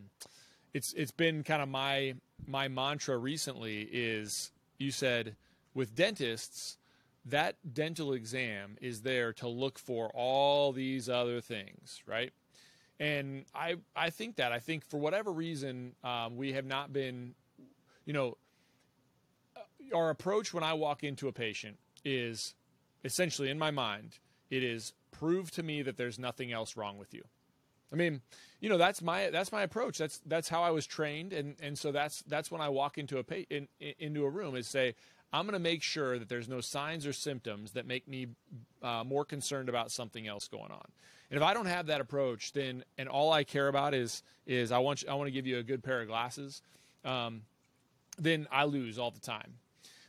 it's it's been kind of my my mantra recently is you said with dentists that dental exam is there to look for all these other things, right? And I I think that I think for whatever reason um, we have not been, you know our approach when I walk into a patient is essentially in my mind, it is prove to me that there's nothing else wrong with you. I mean, you know, that's my that's my approach. That's that's how I was trained, and and so that's that's when I walk into a pa- in, in, into a room is say I'm going to make sure that there's no signs or symptoms that make me uh, more concerned about something else going on. And if I don't have that approach, then and all I care about is is I want you, I want to give you a good pair of glasses, um, then I lose all the time.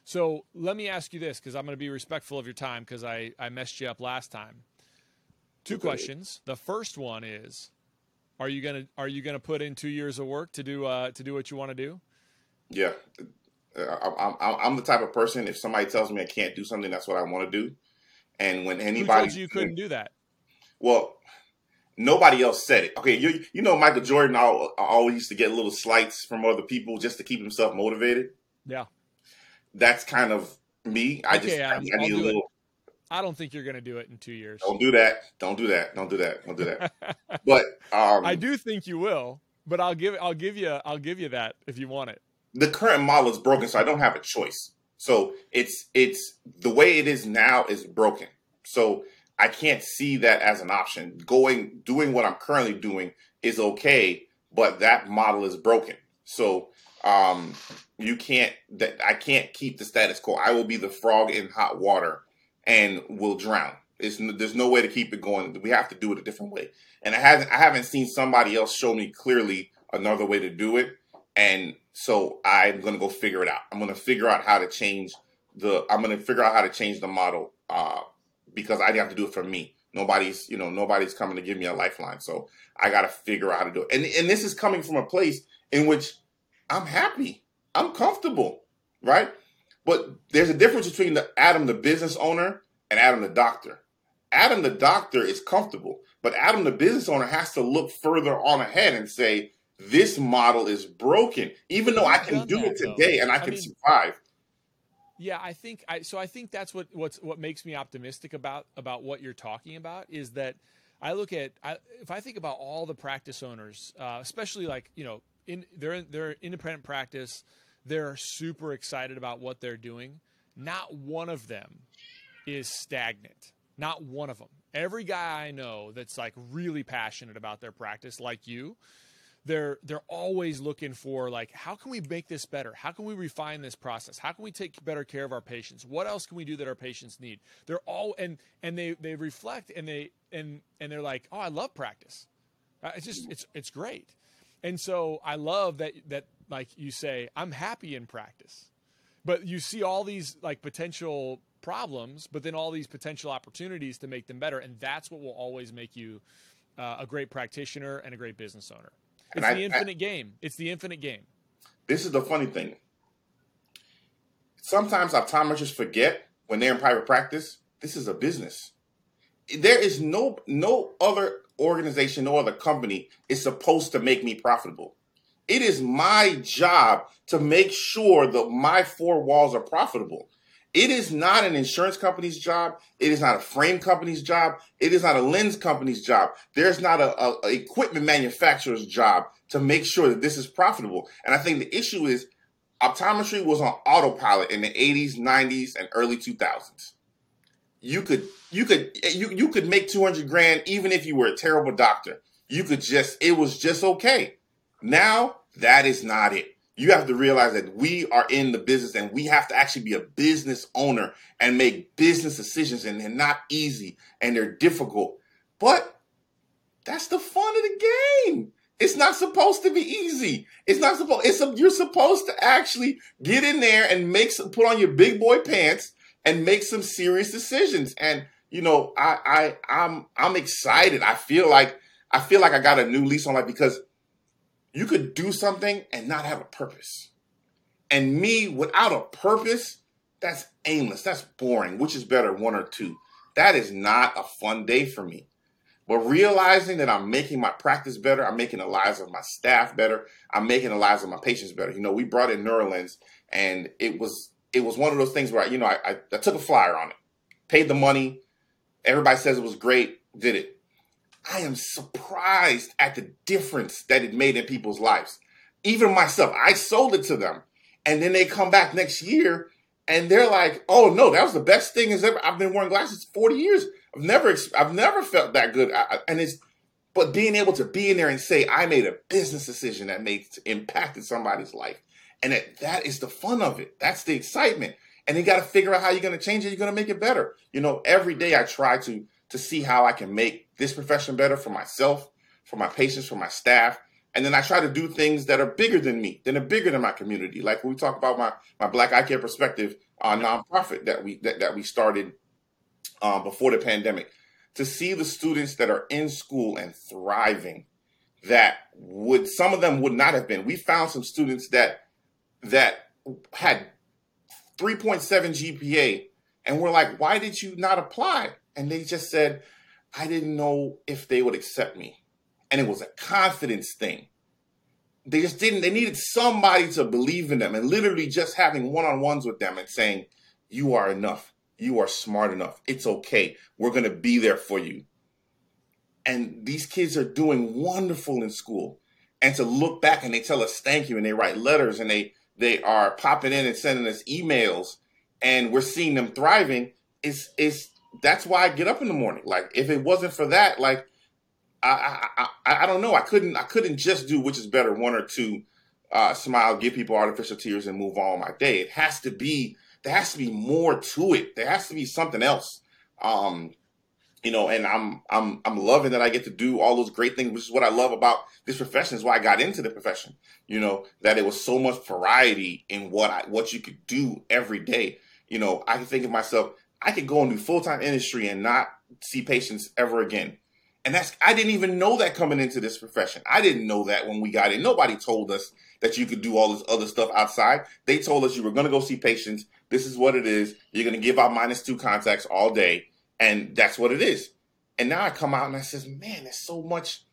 So let me ask you this because I'm going to be respectful of your time because I, I messed you up last time. Two questions. The first one is, are you gonna are you gonna put in two years of work to do uh, to do what you want to do? Yeah, I'm, I'm, I'm the type of person. If somebody tells me I can't do something, that's what I want to do. And when anybody Who told you, you couldn't do that, well, nobody else said it. Okay, you you know Michael Jordan always used to get little slights from other people just to keep himself motivated. Yeah that's kind of me. I okay, just I, I need a little. It. I don't think you're going to do it in two years. Don't do that. Don't do that. Don't do that. Don't do that. but um, I do think you will. But I'll give I'll give you I'll give you that if you want it. the current model is broken, so I don't have a choice. So it's it's the way it is now is broken. So I can't see that as an option. Going doing what I'm currently doing is okay, but that model is broken. So um, you can't that I can't keep the status quo. I will be the frog in hot water and will drown. It's, there's no way to keep it going. We have to do it a different way. And I haven't I haven't seen somebody else show me clearly another way to do it. And so I'm gonna go figure it out. I'm gonna figure out how to change the. I'm gonna figure out how to change the model uh, because I have to do it for me. Nobody's you know nobody's coming to give me a lifeline. So I got to figure out how to do it. And and this is coming from a place in which I'm happy. I'm comfortable, right? But there's a difference between the Adam, the business owner, and Adam, the doctor. Adam, the doctor, is comfortable, but Adam, the business owner, has to look further on ahead and say, this model is broken. Even though I can do that, it today though. and I, I can mean, survive. Yeah, I think I so I think that's what what's what makes me optimistic about about what you're talking about is that I look at I, if I think about all the practice owners, uh, especially like you know in they're they're independent practice, they're super excited about what they're doing. Not one of them is stagnant. Not one of them. Every guy I know that's like really passionate about their practice, like you, they're they're always looking for like how can we make this better? How can we refine this process? How can we take better care of our patients? What else can we do that our patients need? They're all and and they they reflect and they and and they're like oh i love practice. Uh, it's just it's it's great and so I love that that like you say, I'm happy in practice. But you see all these like potential problems, but then all these potential opportunities to make them better, and that's what will always make you uh, a great practitioner and a great business owner. It's I, the infinite I, game. It's the infinite game. This is the funny thing. Sometimes optometrists forget when they're in private practice, this is a business. There is no no other organization or the company is supposed to make me profitable. It is my job to make sure that my four walls are profitable. It is not an insurance company's job. It is not a frame company's job. It is not a lens company's job. There's not a, a, a equipment manufacturer's job to make sure that this is profitable. And I think the issue is optometry was on autopilot in the 80s, 90s, and early 2000s you could you could eh, you you could make 200 grand even if you were a terrible doctor. You could just it was just okay. Now that is not it. You have to realize that we are in the business and we have to actually be a business owner and make business decisions and they're not easy and they're difficult. But that's the fun of the game. It's not supposed to be easy. It's not supposed. It's a, you're supposed to actually get in there and make some, put on your big boy pants and make some serious decisions. And you know, I I I'm I'm excited. I feel like I feel like I got a new lease on life because you could do something and not have a purpose. And me without a purpose, that's aimless. That's boring. Which is better, one or two? That is not a fun day for me. But realizing that I'm making my practice better, I'm making the lives of my staff better, I'm making the lives of my patients better. You know, we brought in Neurolens and it was it was one of those things where I, you know I, I, I took a flyer on it, paid the money. Everybody says it was great, did it. I am surprised at the difference that it made in people's lives. Even myself, I sold it to them, and then they come back next year and they're like, "Oh no, that was the best thing as ever." I've been wearing glasses forty years. I've never, I've never felt that good. I, and it's, but being able to be in there and say, "I made a business decision that made impacted somebody's life," And that, that is the fun of it. That's the excitement. And you got to figure out how you're going to change it. You're going to make it better. You know, every day I try to to see how I can make this profession better for myself, for my patients, for my staff. And then I try to do things that are bigger than me, that are bigger than my community. Like when we talk about my my Black Eye Care Perspective uh, nonprofit that we that, that we started um, before the pandemic. To see the students that are in school and thriving, that would some of them would not have been. We found some students that that had 3.7 GPA and we're like, why did you not apply? And they just said, I didn't know if they would accept me. And it was a confidence thing. They just didn't, they needed somebody to believe in them and literally just having one on ones with them and saying, You are enough. You are smart enough. It's okay. We're going to be there for you. And these kids are doing wonderful in school. And to look back and they tell us thank you and they write letters and they they are popping in and sending us emails, and we're seeing them thriving. Is is that's why I get up in the morning. Like if it wasn't for that, like I I, I, I don't know. I couldn't I couldn't just do which is better one or two. Uh, smile, give people artificial tears, and move on my day. It has to be there has to be more to it. There has to be something else. Um, you know, and I'm I'm I'm loving that I get to do all those great things, which is what I love about this profession. Is why I got into the profession. You know, that it was so much variety in what I what you could do every day. You know, I can think of myself, I could go into full time industry and not see patients ever again. And that's I didn't even know that coming into this profession. I didn't know that when we got in. Nobody told us that you could do all this other stuff outside. They told us you were going to go see patients. This is what it is. You're going to give out minus two contacts all day and that's what it is. And now I come out and I says, man, there's so much,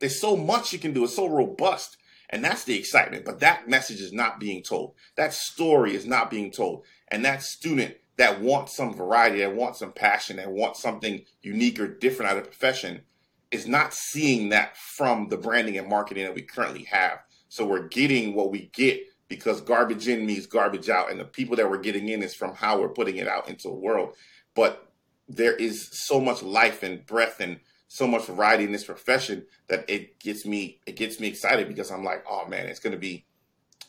there's so much you can do. It's so robust. And that's the excitement. But that message is not being told. That story is not being told. And that student that wants some variety, that wants some passion, that wants something unique or different out of the profession is not seeing that from the branding and marketing that we currently have. So we're getting what we get because garbage in means garbage out. And the people that we're getting in is from how we're putting it out into the world. But there is so much life and breath and so much variety in this profession that it gets me it gets me excited because I'm like, oh man, it's gonna be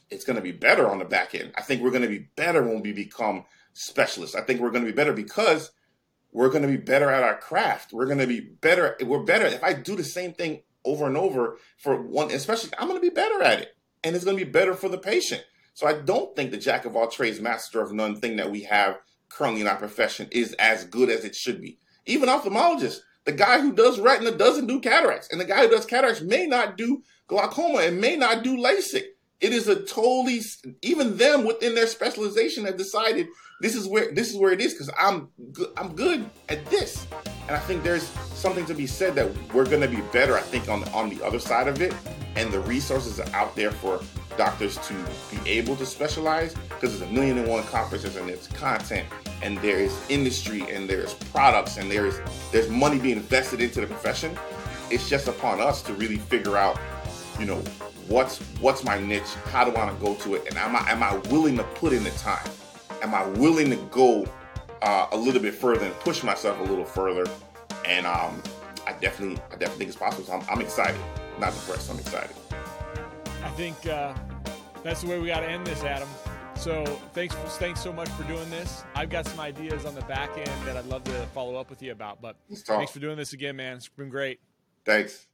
it's gonna be better on the back end. I think we're gonna be better when we become specialists. I think we're gonna be better because we're gonna be better at our craft. We're gonna be better. We're better if I do the same thing over and over for one, especially I'm gonna be better at it, and it's gonna be better for the patient. So I don't think the jack of all trades, master of none thing that we have currently in our profession is as good as it should be. Even ophthalmologists, the guy who does retina doesn't do cataracts, and the guy who does cataracts may not do glaucoma and may not do LASIK. It is a totally even them within their specialization have decided this is where this is where it is because I'm I'm good at this, and I think there's something to be said that we're going to be better. I think on on the other side of it, and the resources are out there for doctors to be able to specialize because there's a million and one conferences and there's content and there is industry and there's products and there's there's money being invested into the profession. It's just upon us to really figure out, you know, what's what's my niche, how do I want to go to it, and am I am I willing to put in the time? Am I willing to go uh, a little bit further and push myself a little further? And um, I definitely I definitely think it's possible. So I'm, I'm excited, not depressed. I'm excited. I think uh, that's the way we got to end this, Adam. So thanks, for, thanks so much for doing this. I've got some ideas on the back end that I'd love to follow up with you about. But thanks for doing this again, man. It's been great. Thanks.